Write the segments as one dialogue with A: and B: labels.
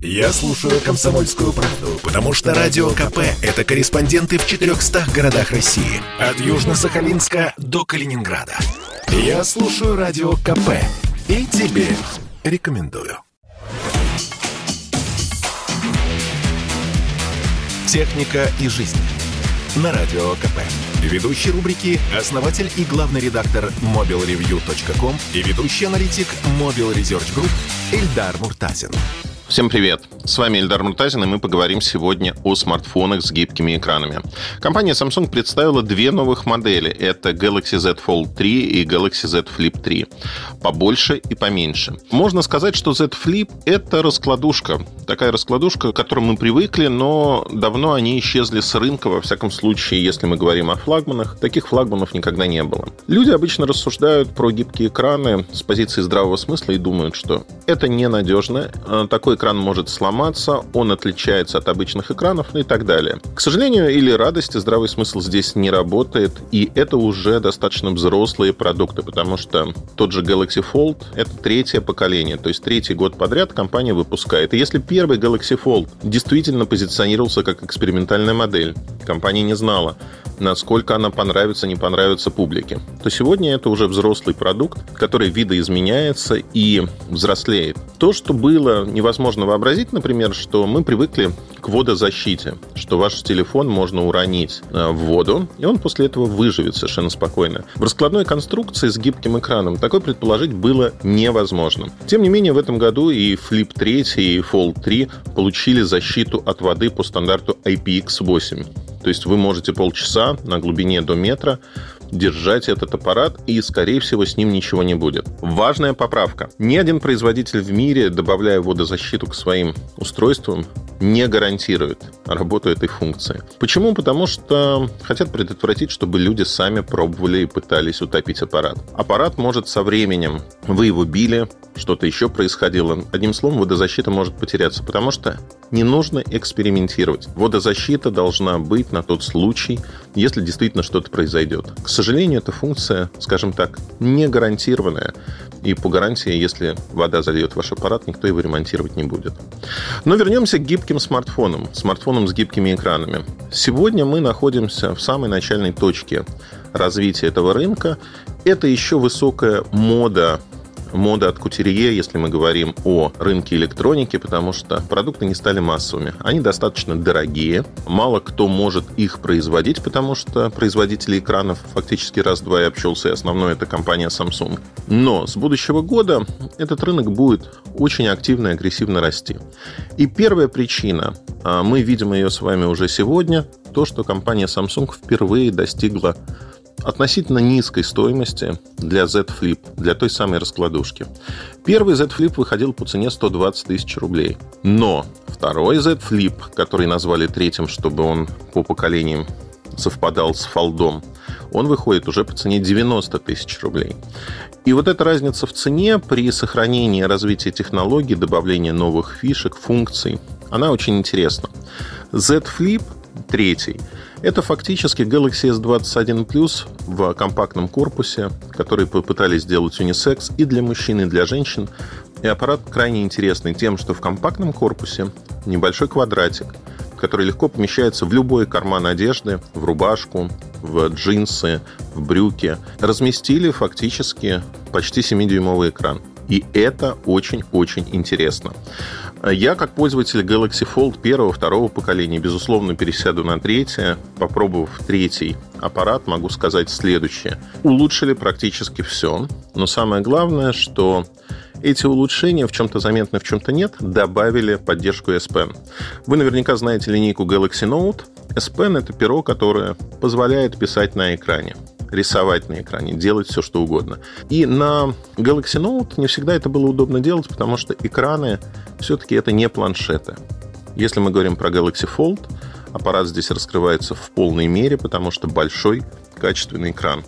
A: Я слушаю «Комсомольскую правду», потому что «Радио КП» — это корреспонденты в 400 городах России. От Южно-Сахалинска до Калининграда. Я слушаю «Радио КП» и тебе рекомендую. «Техника и жизнь» на Радио КП. Ведущий рубрики – основатель и главный редактор mobilreview.com и ведущий аналитик Mobile Research Group Эльдар Муртазин.
B: Всем привет! С вами Эльдар Муртазин, и мы поговорим сегодня о смартфонах с гибкими экранами. Компания Samsung представила две новых модели. Это Galaxy Z Fold 3 и Galaxy Z Flip 3. Побольше и поменьше. Можно сказать, что Z Flip — это раскладушка. Такая раскладушка, к которой мы привыкли, но давно они исчезли с рынка, во всяком случае, если мы говорим о флагманах. Таких флагманов никогда не было. Люди обычно рассуждают про гибкие экраны с позиции здравого смысла и думают, что это ненадежно. А такой экран может сломаться, он отличается от обычных экранов и так далее. К сожалению или радости, здравый смысл здесь не работает, и это уже достаточно взрослые продукты, потому что тот же Galaxy Fold — это третье поколение, то есть третий год подряд компания выпускает. И если первый Galaxy Fold действительно позиционировался как экспериментальная модель, компания не знала, насколько она понравится, не понравится публике, то сегодня это уже взрослый продукт, который видоизменяется и взрослеет. То, что было невозможно вообразить, например, что мы привыкли к водозащите, что ваш телефон можно уронить э, в воду, и он после этого выживет совершенно спокойно. В раскладной конструкции с гибким экраном такое предположить было невозможно. Тем не менее, в этом году и Flip 3, и Fold 3 получили защиту от воды по стандарту IPX8. То есть вы можете полчаса на глубине до метра держать этот аппарат, и, скорее всего, с ним ничего не будет. Важная поправка. Ни один производитель в мире, добавляя водозащиту к своим устройствам, не гарантирует работу этой функции. Почему? Потому что хотят предотвратить, чтобы люди сами пробовали и пытались утопить аппарат. Аппарат может со временем, вы его били, что-то еще происходило. Одним словом, водозащита может потеряться, потому что не нужно экспериментировать. Водозащита должна быть на тот случай, если действительно что-то произойдет. К сожалению, эта функция, скажем так, не гарантированная. И по гарантии, если вода зальет ваш аппарат, никто его ремонтировать не будет. Но вернемся к гибким смартфонам. Смартфонам с гибкими экранами. Сегодня мы находимся в самой начальной точке развития этого рынка. Это еще высокая мода мода от кутерье, если мы говорим о рынке электроники, потому что продукты не стали массовыми. Они достаточно дорогие, мало кто может их производить, потому что производители экранов фактически раз-два и обчелся, и основной это компания Samsung. Но с будущего года этот рынок будет очень активно и агрессивно расти. И первая причина, а мы видим ее с вами уже сегодня, то, что компания Samsung впервые достигла относительно низкой стоимости для Z Flip, для той самой раскладушки. Первый Z Flip выходил по цене 120 тысяч рублей. Но второй Z Flip, который назвали третьим, чтобы он по поколениям совпадал с фолдом, он выходит уже по цене 90 тысяч рублей. И вот эта разница в цене при сохранении развития технологий, добавлении новых фишек, функций, она очень интересна. Z Flip третий – это фактически Galaxy S21 Plus в компактном корпусе, который попытались сделать унисекс и для мужчин, и для женщин. И аппарат крайне интересный тем, что в компактном корпусе небольшой квадратик, который легко помещается в любой карман одежды, в рубашку, в джинсы, в брюки. Разместили фактически почти 7-дюймовый экран. И это очень-очень интересно. Я, как пользователь Galaxy Fold первого, второго поколения, безусловно, пересяду на третье. Попробовав третий аппарат, могу сказать следующее. Улучшили практически все. Но самое главное, что эти улучшения в чем-то заметны, в чем-то нет, добавили поддержку S Pen. Вы наверняка знаете линейку Galaxy Note. S Pen — это перо, которое позволяет писать на экране рисовать на экране, делать все, что угодно. И на Galaxy Note не всегда это было удобно делать, потому что экраны все-таки это не планшеты. Если мы говорим про Galaxy Fold, аппарат здесь раскрывается в полной мере, потому что большой качественный экран.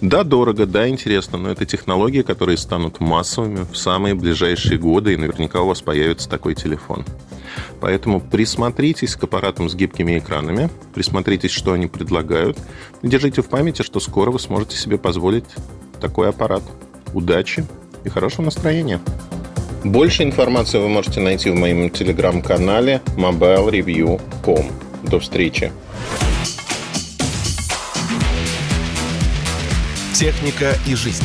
B: Да, дорого, да, интересно, но это технологии, которые станут массовыми в самые ближайшие годы, и наверняка у вас появится такой телефон. Поэтому присмотритесь к аппаратам с гибкими экранами, присмотритесь, что они предлагают, держите в памяти, что скоро вы сможете себе позволить такой аппарат. Удачи и хорошего настроения! Больше информации вы можете найти в моем телеграм-канале mobilereview.com. До встречи.
A: Техника и жизнь.